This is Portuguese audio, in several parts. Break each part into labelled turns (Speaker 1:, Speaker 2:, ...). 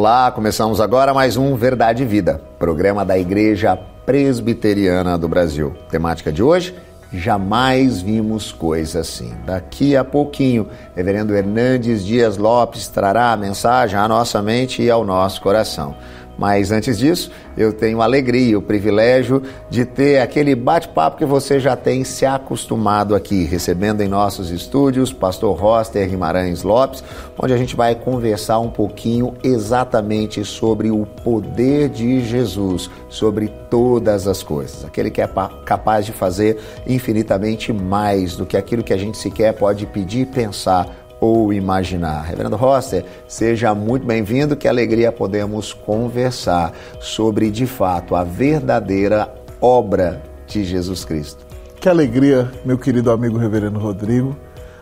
Speaker 1: Olá, começamos agora mais um Verdade e Vida, programa da Igreja Presbiteriana do Brasil. Temática de hoje: Jamais vimos coisa assim. Daqui a pouquinho, Reverendo Hernandes Dias Lopes trará a mensagem à nossa mente e ao nosso coração. Mas antes disso, eu tenho a alegria, o privilégio de ter aquele bate-papo que você já tem se acostumado aqui, recebendo em nossos estúdios Pastor Roster Guimarães Lopes, onde a gente vai conversar um pouquinho exatamente sobre o poder de Jesus, sobre todas as coisas. Aquele que é capaz de fazer infinitamente mais do que aquilo que a gente sequer pode pedir pensar ou imaginar. Reverendo Rosser, seja muito bem-vindo, que alegria podemos conversar sobre, de fato, a verdadeira obra de Jesus Cristo.
Speaker 2: Que alegria, meu querido amigo Reverendo Rodrigo.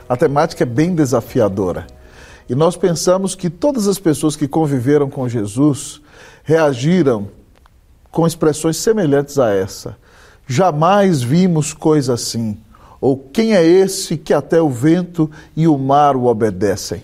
Speaker 2: A temática é bem desafiadora. E nós pensamos que todas as pessoas que conviveram com Jesus reagiram com expressões semelhantes a essa. Jamais vimos coisa assim ou quem é esse que até o vento e o mar o obedecem?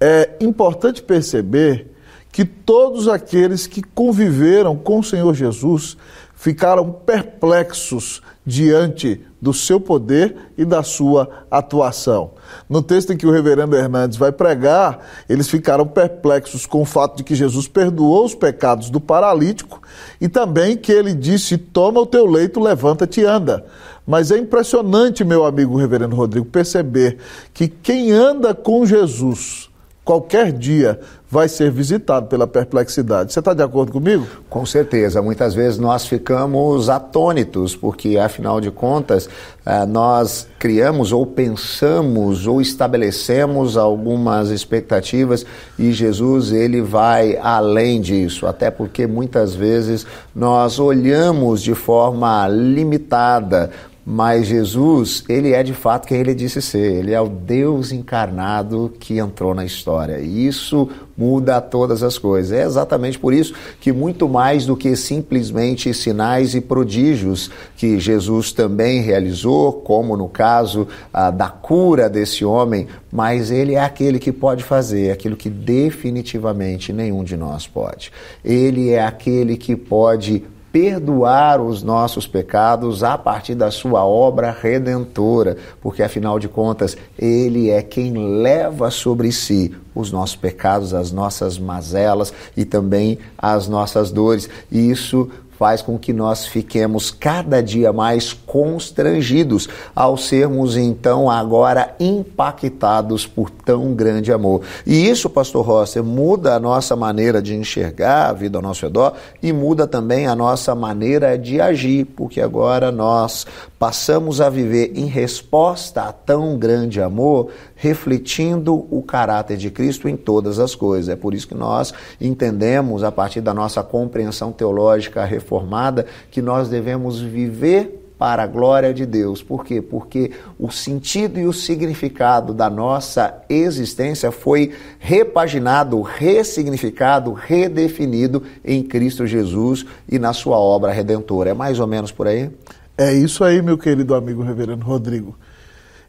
Speaker 2: É importante perceber que todos aqueles que conviveram com o Senhor Jesus ficaram perplexos diante do seu poder e da sua atuação. No texto em que o reverendo Hernandes vai pregar, eles ficaram perplexos com o fato de que Jesus perdoou os pecados do paralítico e também que ele disse: Toma o teu leito, levanta-te e anda. Mas é impressionante, meu amigo reverendo Rodrigo, perceber que quem anda com Jesus qualquer dia vai ser visitado pela perplexidade. Você está de acordo comigo?
Speaker 1: Com certeza. Muitas vezes nós ficamos atônitos, porque afinal de contas eh, nós criamos ou pensamos ou estabelecemos algumas expectativas e Jesus ele vai além disso, até porque muitas vezes nós olhamos de forma limitada mas Jesus, ele é de fato quem ele disse ser. Ele é o Deus encarnado que entrou na história. E isso muda todas as coisas. É exatamente por isso que, muito mais do que simplesmente sinais e prodígios que Jesus também realizou, como no caso ah, da cura desse homem, mas ele é aquele que pode fazer aquilo que definitivamente nenhum de nós pode. Ele é aquele que pode perdoar os nossos pecados a partir da sua obra redentora, porque afinal de contas, ele é quem leva sobre si os nossos pecados, as nossas mazelas e também as nossas dores. E isso faz com que nós fiquemos cada dia mais constrangidos ao sermos então agora impactados por tão grande amor. E isso, pastor Rossi, muda a nossa maneira de enxergar a vida ao nosso redor e muda também a nossa maneira de agir, porque agora nós passamos a viver em resposta a tão grande amor, refletindo o caráter de Cristo em todas as coisas. É por isso que nós entendemos, a partir da nossa compreensão teológica reformada, que nós devemos viver para a glória de Deus. Por quê? Porque o sentido e o significado da nossa existência foi repaginado, ressignificado, redefinido em Cristo Jesus e na sua obra redentora. É mais ou menos por aí?
Speaker 2: É isso aí, meu querido amigo reverendo Rodrigo.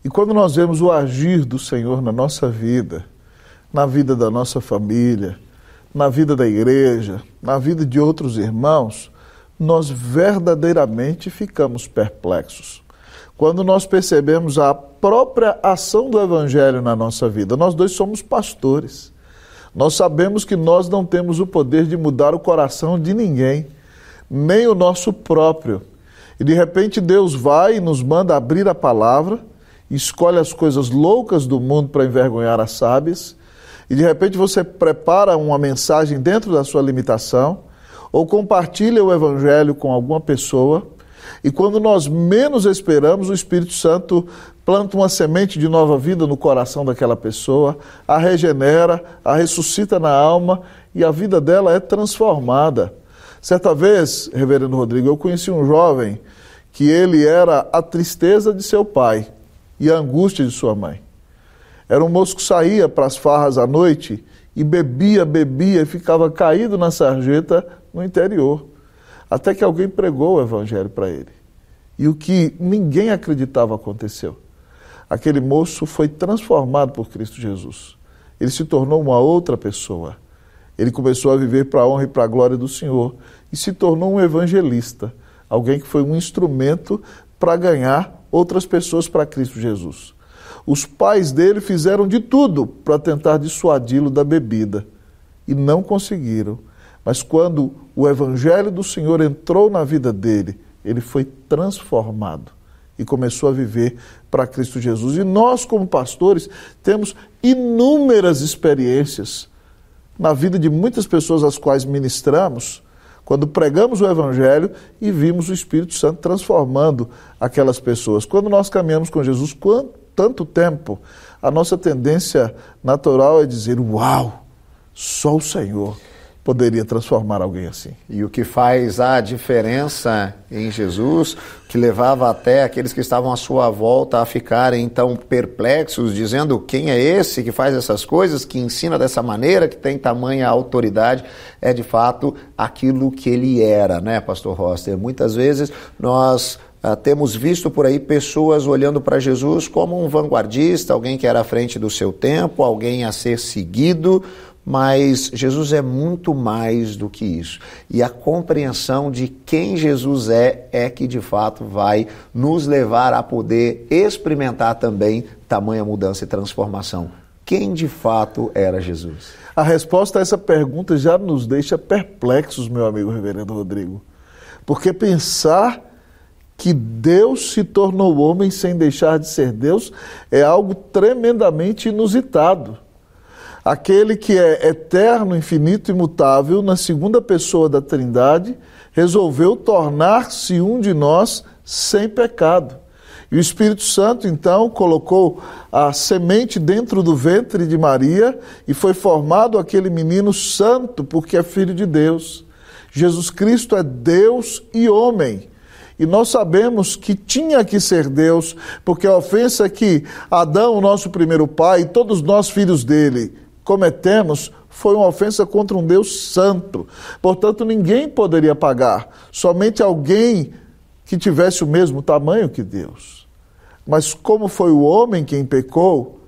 Speaker 2: E quando nós vemos o agir do Senhor na nossa vida, na vida da nossa família, na vida da igreja, na vida de outros irmãos, nós verdadeiramente ficamos perplexos. Quando nós percebemos a própria ação do Evangelho na nossa vida, nós dois somos pastores. Nós sabemos que nós não temos o poder de mudar o coração de ninguém, nem o nosso próprio. E de repente Deus vai e nos manda abrir a palavra, escolhe as coisas loucas do mundo para envergonhar as sábias, e de repente você prepara uma mensagem dentro da sua limitação, ou compartilha o evangelho com alguma pessoa, e quando nós menos esperamos, o Espírito Santo planta uma semente de nova vida no coração daquela pessoa, a regenera, a ressuscita na alma e a vida dela é transformada. Certa vez, reverendo Rodrigo, eu conheci um jovem que ele era a tristeza de seu pai e a angústia de sua mãe. Era um moço que saía para as farras à noite e bebia, bebia e ficava caído na sarjeta no interior. Até que alguém pregou o evangelho para ele. E o que ninguém acreditava aconteceu. Aquele moço foi transformado por Cristo Jesus. Ele se tornou uma outra pessoa. Ele começou a viver para a honra e para a glória do Senhor e se tornou um evangelista, alguém que foi um instrumento para ganhar outras pessoas para Cristo Jesus. Os pais dele fizeram de tudo para tentar dissuadi-lo da bebida e não conseguiram. Mas quando o evangelho do Senhor entrou na vida dele, ele foi transformado e começou a viver para Cristo Jesus. E nós, como pastores, temos inúmeras experiências na vida de muitas pessoas às quais ministramos, quando pregamos o Evangelho e vimos o Espírito Santo transformando aquelas pessoas. Quando nós caminhamos com Jesus quanto, tanto tempo, a nossa tendência natural é dizer: Uau, só o Senhor poderia transformar alguém assim.
Speaker 1: E o que faz a diferença em Jesus, que levava até aqueles que estavam à sua volta a ficarem então perplexos, dizendo quem é esse que faz essas coisas, que ensina dessa maneira, que tem tamanha autoridade, é de fato aquilo que ele era, né, pastor Roster? Muitas vezes nós Uh, temos visto por aí pessoas olhando para Jesus como um vanguardista, alguém que era à frente do seu tempo, alguém a ser seguido, mas Jesus é muito mais do que isso. E a compreensão de quem Jesus é é que de fato vai nos levar a poder experimentar também tamanha mudança e transformação. Quem de fato era Jesus?
Speaker 2: A resposta a essa pergunta já nos deixa perplexos, meu amigo Reverendo Rodrigo. Porque pensar que Deus se tornou homem sem deixar de ser Deus é algo tremendamente inusitado aquele que é eterno, infinito e imutável, na segunda pessoa da Trindade, resolveu tornar-se um de nós sem pecado. E o Espírito Santo, então, colocou a semente dentro do ventre de Maria e foi formado aquele menino santo, porque é filho de Deus. Jesus Cristo é Deus e homem. E nós sabemos que tinha que ser Deus, porque a ofensa que Adão, nosso primeiro pai, e todos nós filhos dele, cometemos foi uma ofensa contra um Deus santo. Portanto, ninguém poderia pagar, somente alguém que tivesse o mesmo tamanho que Deus. Mas como foi o homem quem pecou,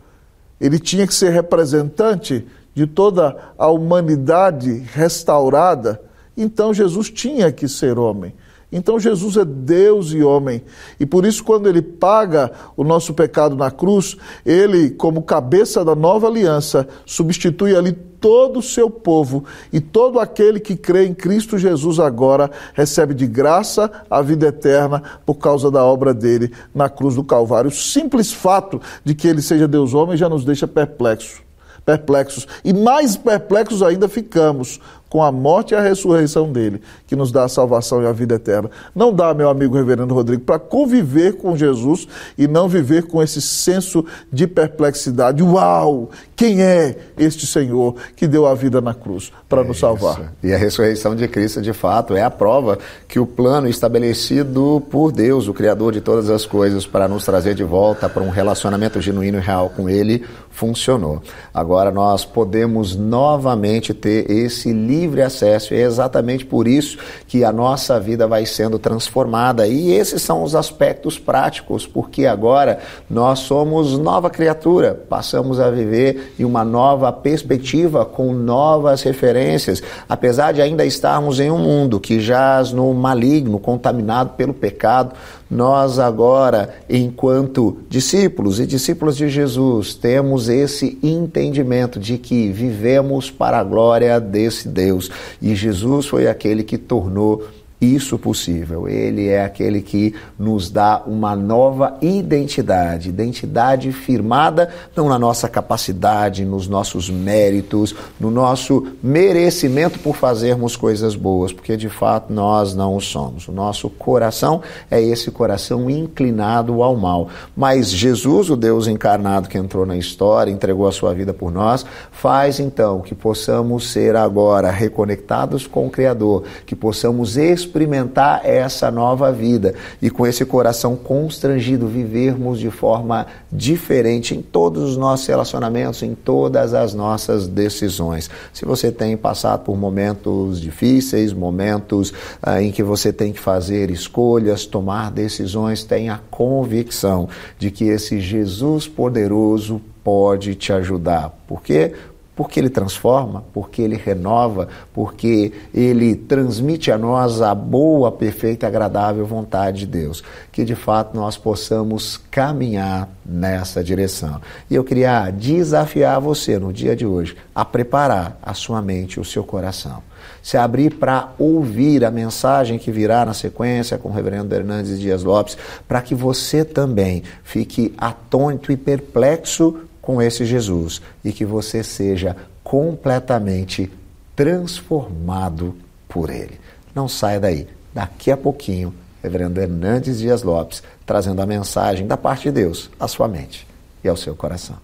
Speaker 2: ele tinha que ser representante de toda a humanidade restaurada, então Jesus tinha que ser homem. Então Jesus é Deus e homem. E por isso, quando ele paga o nosso pecado na cruz, ele, como cabeça da nova aliança, substitui ali todo o seu povo e todo aquele que crê em Cristo Jesus agora recebe de graça a vida eterna por causa da obra dele na cruz do Calvário. O simples fato de que ele seja Deus homem já nos deixa perplexos perplexos. E mais perplexos ainda ficamos com a morte e a ressurreição dele, que nos dá a salvação e a vida eterna. Não dá, meu amigo reverendo Rodrigo, para conviver com Jesus e não viver com esse senso de perplexidade. Uau! Quem é este Senhor que deu a vida na cruz para é nos salvar? Isso.
Speaker 1: E a ressurreição de Cristo, de fato, é a prova que o plano estabelecido por Deus, o Criador de todas as coisas, para nos trazer de volta para um relacionamento genuíno e real com Ele, funcionou. Agora nós podemos novamente ter esse livre acesso, e é exatamente por isso que a nossa vida vai sendo transformada. E esses são os aspectos práticos, porque agora nós somos nova criatura, passamos a viver em uma nova perspectiva, com novas referências, apesar de ainda estarmos em um mundo que jaz no maligno, contaminado pelo pecado, nós agora, enquanto discípulos e discípulos de Jesus, temos esse entendimento de que vivemos para a glória desse Deus. E Jesus foi aquele que tornou isso possível. Ele é aquele que nos dá uma nova identidade, identidade firmada não na nossa capacidade, nos nossos méritos, no nosso merecimento por fazermos coisas boas, porque de fato nós não o somos. O nosso coração é esse coração inclinado ao mal. Mas Jesus, o Deus encarnado que entrou na história, entregou a sua vida por nós, faz então que possamos ser agora reconectados com o Criador, que possamos experimentar essa nova vida e com esse coração constrangido vivermos de forma diferente em todos os nossos relacionamentos, em todas as nossas decisões. Se você tem passado por momentos difíceis, momentos ah, em que você tem que fazer escolhas, tomar decisões, tenha convicção de que esse Jesus poderoso pode te ajudar. Por quê? Porque ele transforma, porque ele renova, porque ele transmite a nós a boa, perfeita agradável vontade de Deus. Que de fato nós possamos caminhar nessa direção. E eu queria desafiar você no dia de hoje a preparar a sua mente e o seu coração. Se abrir para ouvir a mensagem que virá na sequência com o reverendo Hernandes Dias Lopes, para que você também fique atônito e perplexo com esse Jesus e que você seja completamente transformado por ele. Não saia daí. Daqui a pouquinho, Reverendo Hernandes Dias Lopes trazendo a mensagem da parte de Deus à sua mente e ao seu coração.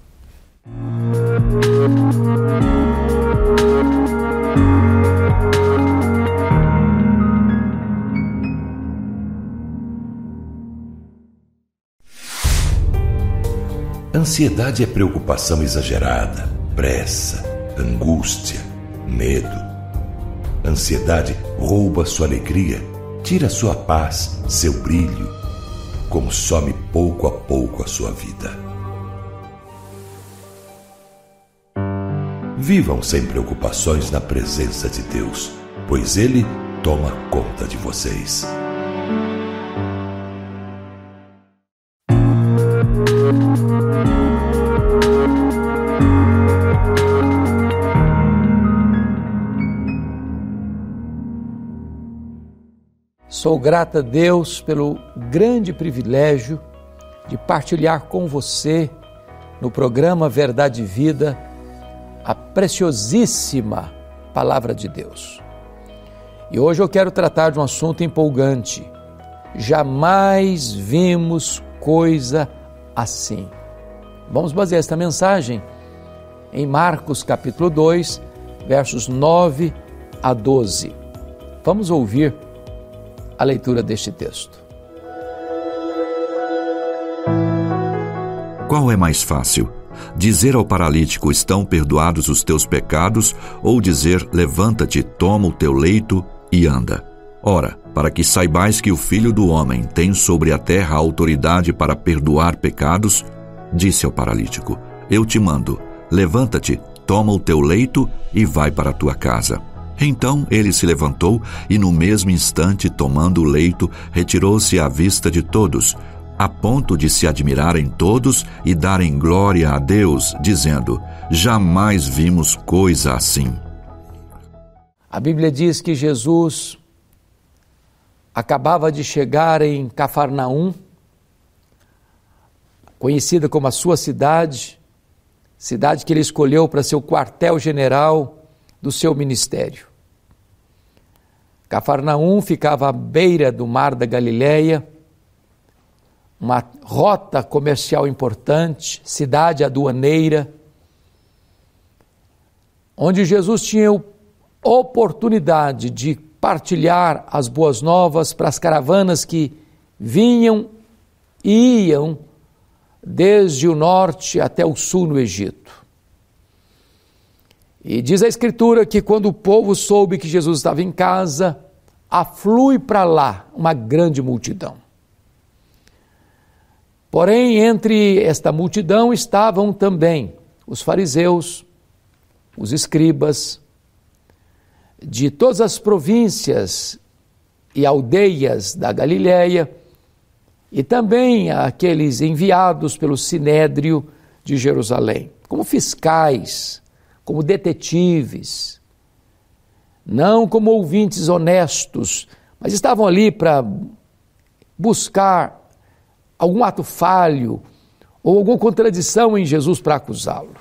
Speaker 3: Ansiedade é preocupação exagerada, pressa, angústia, medo. Ansiedade rouba sua alegria, tira sua paz, seu brilho, consome pouco a pouco a sua vida. Vivam sem preocupações na presença de Deus, pois Ele toma conta de vocês.
Speaker 4: Sou grata a Deus pelo grande privilégio de partilhar com você no programa Verdade e Vida a preciosíssima Palavra de Deus. E hoje eu quero tratar de um assunto empolgante. Jamais vimos coisa assim. Vamos basear esta mensagem em Marcos capítulo 2, versos 9 a 12. Vamos ouvir a leitura deste texto.
Speaker 5: Qual é mais fácil? Dizer ao paralítico: Estão perdoados os teus pecados, ou dizer: Levanta-te, toma o teu leito e anda? Ora, para que saibais que o Filho do Homem tem sobre a terra autoridade para perdoar pecados, disse ao paralítico: Eu te mando, levanta-te, toma o teu leito e vai para a tua casa. Então ele se levantou e, no mesmo instante, tomando o leito, retirou-se à vista de todos, a ponto de se admirarem todos e darem glória a Deus, dizendo: Jamais vimos coisa assim.
Speaker 4: A Bíblia diz que Jesus acabava de chegar em Cafarnaum, conhecida como a sua cidade, cidade que ele escolheu para ser o quartel-general do seu ministério. Cafarnaum ficava à beira do mar da Galileia, uma rota comercial importante, cidade aduaneira, onde Jesus tinha oportunidade de partilhar as boas novas para as caravanas que vinham e iam desde o norte até o sul no Egito. E diz a Escritura que quando o povo soube que Jesus estava em casa, aflui para lá uma grande multidão. Porém, entre esta multidão estavam também os fariseus, os escribas, de todas as províncias e aldeias da Galiléia, e também aqueles enviados pelo Sinédrio de Jerusalém, como fiscais como detetives, não como ouvintes honestos, mas estavam ali para buscar algum ato falho ou alguma contradição em Jesus para acusá-lo.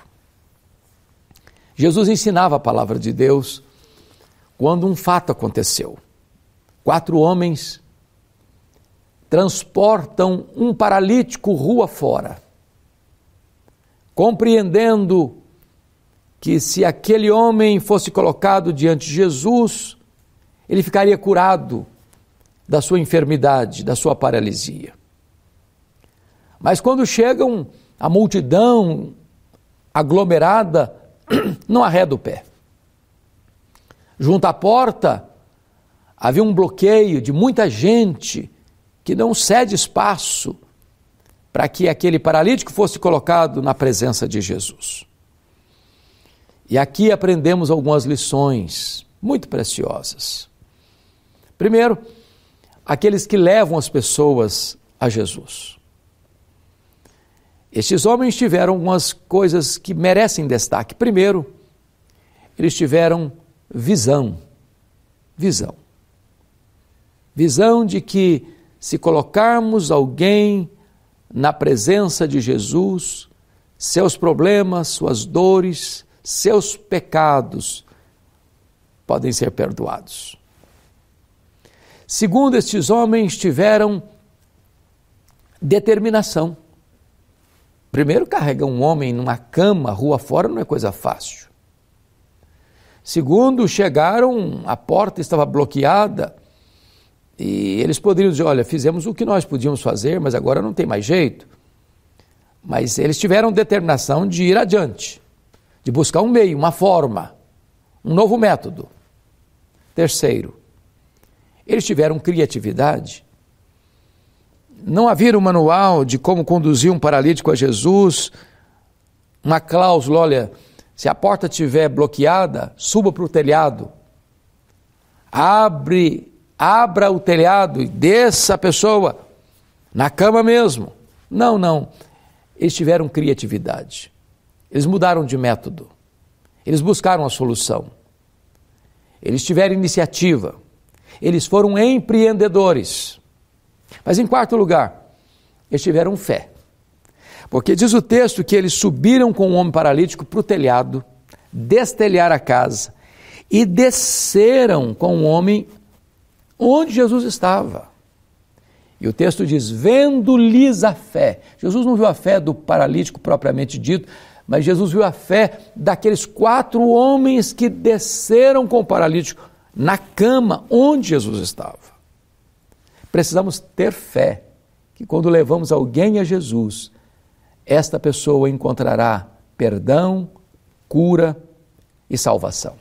Speaker 4: Jesus ensinava a palavra de Deus quando um fato aconteceu. Quatro homens transportam um paralítico rua fora, compreendendo que se aquele homem fosse colocado diante de Jesus, ele ficaria curado da sua enfermidade, da sua paralisia. Mas quando chegam a multidão aglomerada, não arreda o pé. Junto à porta havia um bloqueio de muita gente que não cede espaço para que aquele paralítico fosse colocado na presença de Jesus. E aqui aprendemos algumas lições muito preciosas. Primeiro, aqueles que levam as pessoas a Jesus. Estes homens tiveram algumas coisas que merecem destaque. Primeiro, eles tiveram visão. Visão. Visão de que se colocarmos alguém na presença de Jesus, seus problemas, suas dores, seus pecados podem ser perdoados. Segundo, estes homens tiveram determinação. Primeiro, carregar um homem numa cama, rua fora, não é coisa fácil. Segundo, chegaram, a porta estava bloqueada e eles poderiam dizer: olha, fizemos o que nós podíamos fazer, mas agora não tem mais jeito. Mas eles tiveram determinação de ir adiante, de buscar um meio, uma forma, um novo método. Terceiro, eles tiveram criatividade. Não havia um manual de como conduzir um paralítico a Jesus, uma cláusula, olha, se a porta estiver bloqueada, suba para o telhado. Abre, abra o telhado e desça a pessoa na cama mesmo. Não, não. Eles tiveram criatividade. Eles mudaram de método. Eles buscaram a solução. Eles tiveram iniciativa. Eles foram empreendedores. Mas em quarto lugar, eles tiveram fé. Porque diz o texto que eles subiram com o homem paralítico para o telhado, destelhar a casa e desceram com o homem onde Jesus estava. E o texto diz: vendo-lhes a fé. Jesus não viu a fé do paralítico propriamente dito, mas Jesus viu a fé daqueles quatro homens que desceram com o paralítico na cama onde Jesus estava. Precisamos ter fé que quando levamos alguém a Jesus, esta pessoa encontrará perdão, cura e salvação.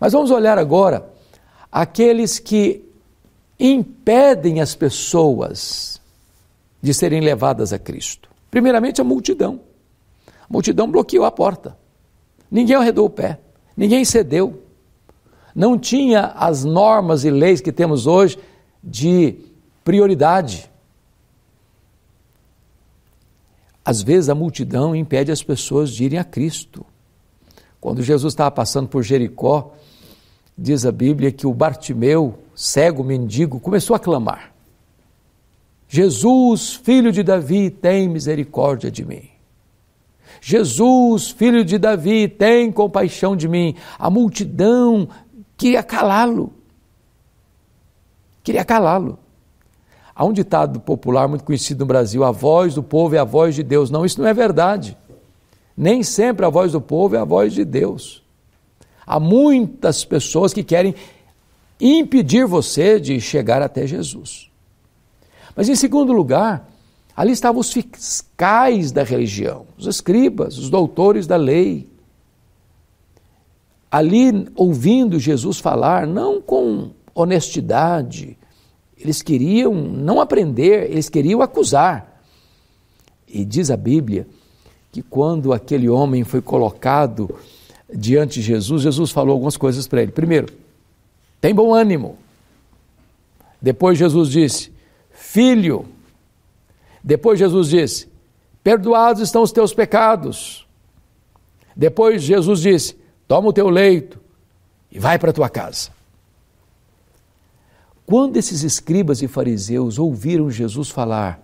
Speaker 4: Mas vamos olhar agora aqueles que impedem as pessoas de serem levadas a Cristo. Primeiramente, a multidão. Multidão bloqueou a porta. Ninguém arredou o pé, ninguém cedeu não tinha as normas e leis que temos hoje de prioridade. Às vezes a multidão impede as pessoas de irem a Cristo. Quando Jesus estava passando por Jericó, diz a Bíblia que o Bartimeu, cego mendigo, começou a clamar: Jesus, filho de Davi, tem misericórdia de mim. Jesus, filho de Davi, tem compaixão de mim. A multidão queria calá-lo. Queria calá-lo. Há um ditado popular muito conhecido no Brasil: a voz do povo é a voz de Deus. Não, isso não é verdade. Nem sempre a voz do povo é a voz de Deus. Há muitas pessoas que querem impedir você de chegar até Jesus. Mas, em segundo lugar, ali estavam os fiscais da religião, os escribas, os doutores da lei, ali ouvindo Jesus falar, não com honestidade, eles queriam não aprender, eles queriam acusar. E diz a Bíblia que quando aquele homem foi colocado diante de Jesus, Jesus falou algumas coisas para ele. Primeiro, tem bom ânimo. Depois Jesus disse, filho. Depois Jesus disse, perdoados estão os teus pecados. Depois Jesus disse, toma o teu leito e vai para a tua casa. Quando esses escribas e fariseus ouviram Jesus falar,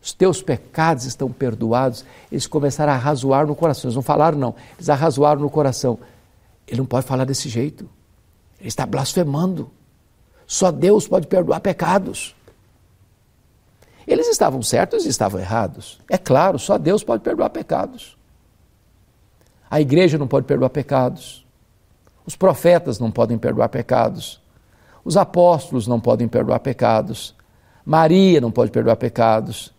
Speaker 4: os teus pecados estão perdoados, eles começaram a arrazoar no coração. Eles não falaram, não, eles arrazoaram no coração. Ele não pode falar desse jeito. Ele está blasfemando. Só Deus pode perdoar pecados. Eles estavam certos e estavam errados. É claro, só Deus pode perdoar pecados. A igreja não pode perdoar pecados. Os profetas não podem perdoar pecados. Os apóstolos não podem perdoar pecados. Maria não pode perdoar pecados.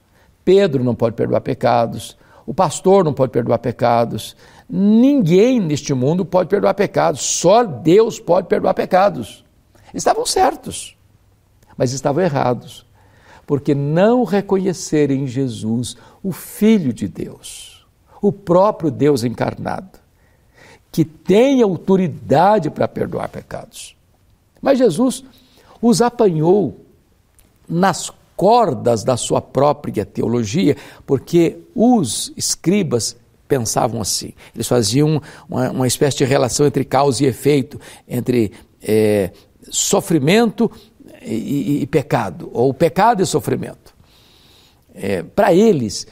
Speaker 4: Pedro não pode perdoar pecados. O pastor não pode perdoar pecados. Ninguém neste mundo pode perdoar pecados. Só Deus pode perdoar pecados. Estavam certos, mas estavam errados, porque não reconhecerem em Jesus o Filho de Deus o próprio Deus encarnado. que tem autoridade para perdoar pecados. Mas Jesus os apanhou nas cordas da sua própria teologia, porque os escribas pensavam assim. Eles faziam uma, uma espécie de relação entre causa e efeito, entre é, sofrimento e, e, e, pecado, ou pecado e sofrimento. É, Para eles,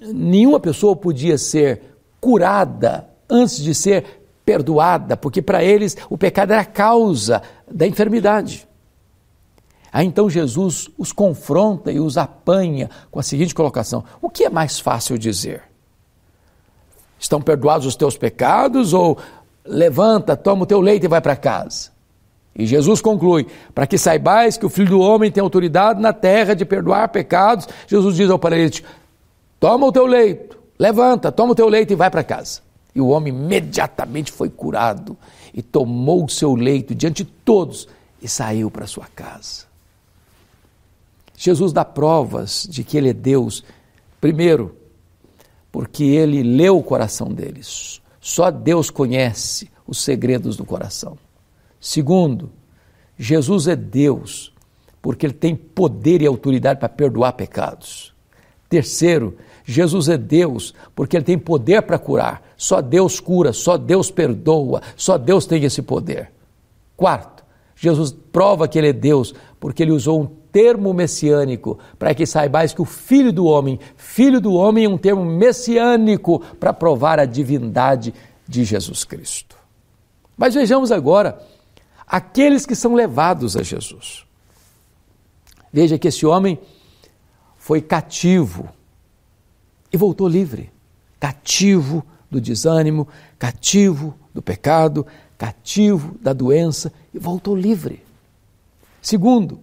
Speaker 4: nenhuma pessoa podia ser curada antes de ser perdoada, porque para eles o pecado era a causa da enfermidade. Aí então Jesus os confronta e os apanha com a seguinte colocação: O que é mais fácil dizer? Estão perdoados os teus pecados ou levanta, toma o teu leite e vai para casa? E Jesus conclui: Para que saibais que o Filho do Homem tem autoridade na terra de perdoar pecados, Jesus diz ao paralítico: Toma o teu leito, levanta, toma o teu leito e vai para casa. E o homem imediatamente foi curado e tomou o seu leito diante de todos e saiu para sua casa. Jesus dá provas de que ele é Deus, primeiro, porque ele leu o coração deles. Só Deus conhece os segredos do coração. Segundo, Jesus é Deus, porque ele tem poder e autoridade para perdoar pecados. Terceiro, Jesus é Deus, porque ele tem poder para curar. Só Deus cura, só Deus perdoa, só Deus tem esse poder. Quarto, Jesus prova que ele é Deus, porque ele usou um termo messiânico para que saibais que o Filho do Homem, Filho do Homem é um termo messiânico para provar a divindade de Jesus Cristo. Mas vejamos agora aqueles que são levados a Jesus. Veja que esse homem foi cativo e voltou livre. Cativo do desânimo, cativo do pecado, cativo da doença e voltou livre. Segundo,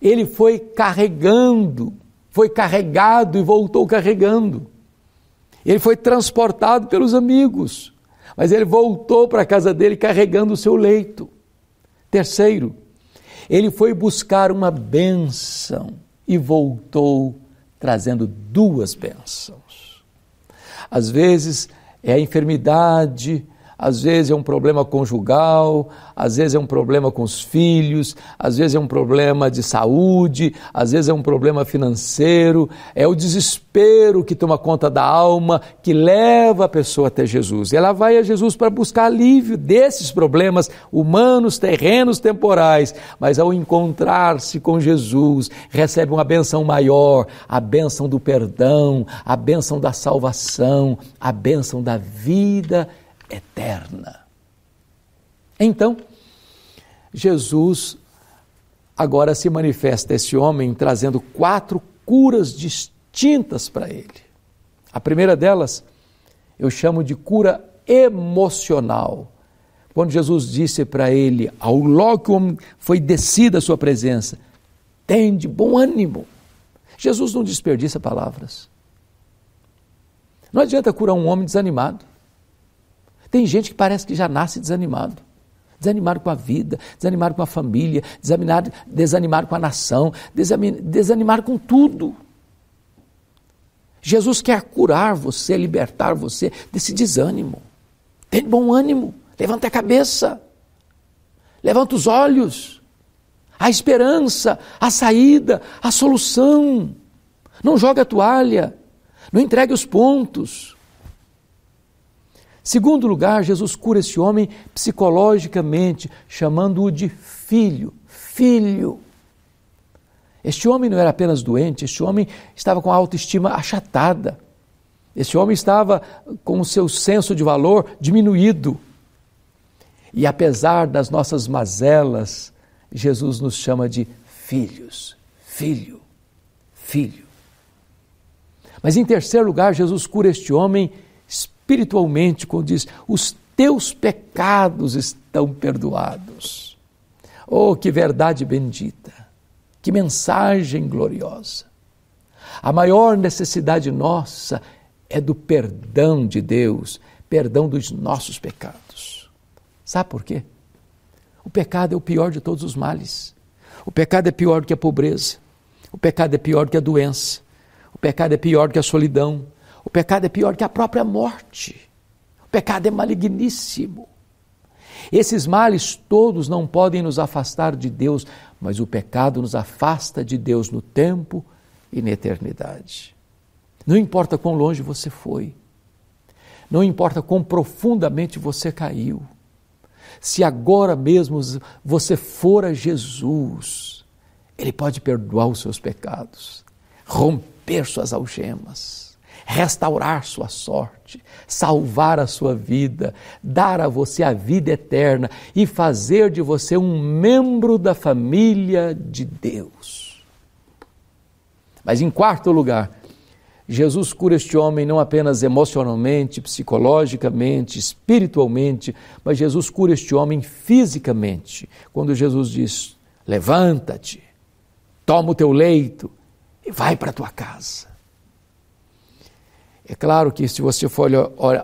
Speaker 4: ele foi carregando, foi carregado e voltou carregando. Ele foi transportado pelos amigos, mas ele voltou para a casa dele carregando o seu leito. Terceiro, ele foi buscar uma bênção e voltou trazendo duas bênçãos. Às vezes é a enfermidade, às vezes é um problema conjugal, às vezes é um problema com os filhos, às vezes é um problema de saúde, às vezes é um problema financeiro, é o desespero que toma conta da alma, que leva a pessoa até Jesus. Ela vai a Jesus para buscar alívio desses problemas humanos, terrenos, temporais, mas ao encontrar-se com Jesus, recebe uma benção maior, a benção do perdão, a benção da salvação, a benção da vida eterna. Então, Jesus agora se manifesta esse homem trazendo quatro curas distintas para ele. A primeira delas eu chamo de cura emocional. Quando Jesus disse para ele, ao logo que o homem foi descido à sua presença, tem de bom ânimo. Jesus não desperdiça palavras. Não adianta curar um homem desanimado. Tem gente que parece que já nasce desanimado. Desanimado com a vida, desanimado com a família, desanimado, desanimado com a nação, desanimado com tudo. Jesus quer curar você, libertar você desse desânimo. Tem bom ânimo, levanta a cabeça, levanta os olhos. A esperança, a saída, a solução. Não jogue a toalha, não entregue os pontos. Segundo lugar, Jesus cura esse homem psicologicamente, chamando-o de filho. Filho. Este homem não era apenas doente, este homem estava com a autoestima achatada. Este homem estava com o seu senso de valor diminuído. E apesar das nossas mazelas, Jesus nos chama de filhos. Filho, filho. Mas em terceiro lugar, Jesus cura este homem espiritualmente, quando diz: os teus pecados estão perdoados. Oh, que verdade bendita! Que mensagem gloriosa! A maior necessidade nossa é do perdão de Deus, perdão dos nossos pecados. Sabe por quê? O pecado é o pior de todos os males. O pecado é pior que a pobreza. O pecado é pior que a doença. O pecado é pior que a solidão. O pecado é pior que a própria morte. O pecado é maligníssimo. Esses males todos não podem nos afastar de Deus, mas o pecado nos afasta de Deus no tempo e na eternidade. Não importa quão longe você foi, não importa quão profundamente você caiu, se agora mesmo você for a Jesus, Ele pode perdoar os seus pecados, romper suas algemas restaurar sua sorte, salvar a sua vida, dar a você a vida eterna e fazer de você um membro da família de Deus. Mas em quarto lugar, Jesus cura este homem não apenas emocionalmente, psicologicamente, espiritualmente, mas Jesus cura este homem fisicamente. Quando Jesus diz: Levanta-te, toma o teu leito e vai para a tua casa. É claro que se você for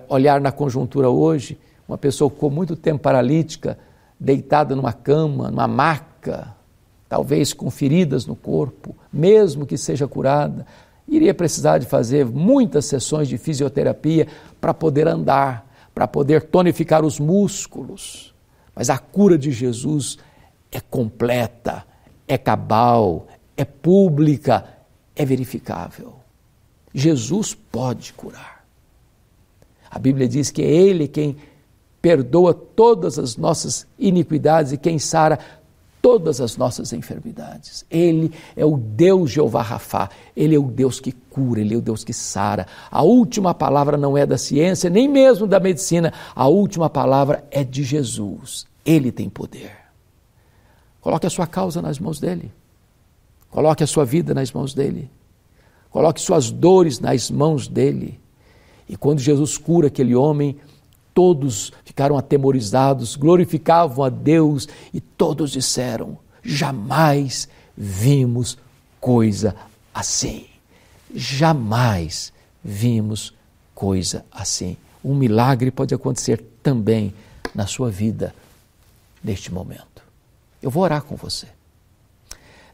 Speaker 4: olhar na conjuntura hoje, uma pessoa com muito tempo paralítica, deitada numa cama, numa maca, talvez com feridas no corpo, mesmo que seja curada, iria precisar de fazer muitas sessões de fisioterapia para poder andar, para poder tonificar os músculos. Mas a cura de Jesus é completa, é cabal, é pública, é verificável. Jesus pode curar. A Bíblia diz que é Ele quem perdoa todas as nossas iniquidades e quem sara todas as nossas enfermidades. Ele é o Deus Jeová Rafá, Ele é o Deus que cura, Ele é o Deus que sara. A última palavra não é da ciência, nem mesmo da medicina, a última palavra é de Jesus. Ele tem poder. Coloque a sua causa nas mãos dele. Coloque a sua vida nas mãos dele. Coloque suas dores nas mãos dele. E quando Jesus cura aquele homem, todos ficaram atemorizados, glorificavam a Deus e todos disseram: jamais vimos coisa assim. Jamais vimos coisa assim. Um milagre pode acontecer também na sua vida neste momento. Eu vou orar com você.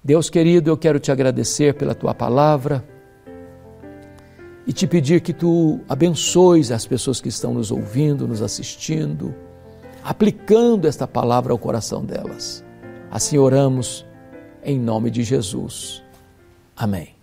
Speaker 4: Deus querido, eu quero te agradecer pela tua palavra e te pedir que tu abençoes as pessoas que estão nos ouvindo, nos assistindo, aplicando esta palavra ao coração delas. Assim oramos em nome de Jesus. Amém.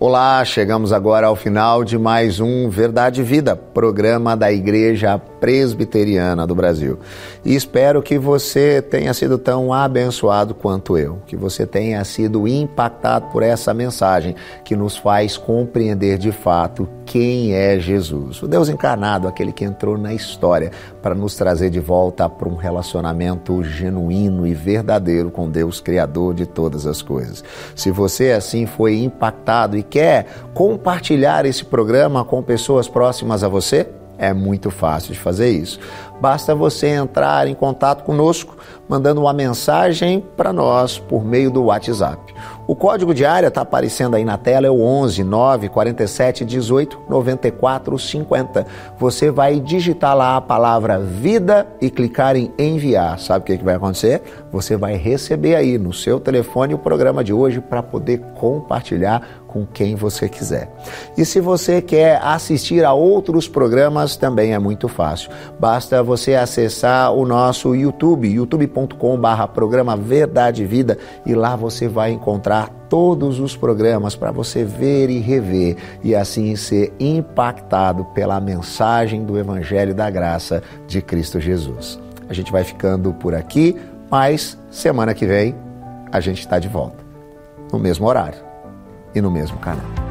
Speaker 1: Olá, chegamos agora ao final de mais um Verdade e Vida, programa da Igreja Presbiteriana do Brasil. E espero que você tenha sido tão abençoado quanto eu, que você tenha sido impactado por essa mensagem que nos faz compreender de fato quem é Jesus, o Deus encarnado, aquele que entrou na história para nos trazer de volta para um relacionamento genuíno e verdadeiro com Deus, Criador de todas as coisas. Se você assim foi impactado e quer compartilhar esse programa com pessoas próximas a você, é muito fácil de fazer isso. Basta você entrar em contato conosco mandando uma mensagem para nós por meio do WhatsApp. O código de área está aparecendo aí na tela, é o 11 9 47 18 94 50. Você vai digitar lá a palavra vida e clicar em enviar. Sabe o que, que vai acontecer? Você vai receber aí no seu telefone o programa de hoje para poder compartilhar com quem você quiser. E se você quer assistir a outros programas, também é muito fácil. Basta você acessar o nosso YouTube, youtube.com/barra programa Verdade e Vida, e lá você vai encontrar todos os programas para você ver e rever e assim ser impactado pela mensagem do Evangelho da Graça de Cristo Jesus. A gente vai ficando por aqui, mas semana que vem a gente está de volta, no mesmo horário e no mesmo canal.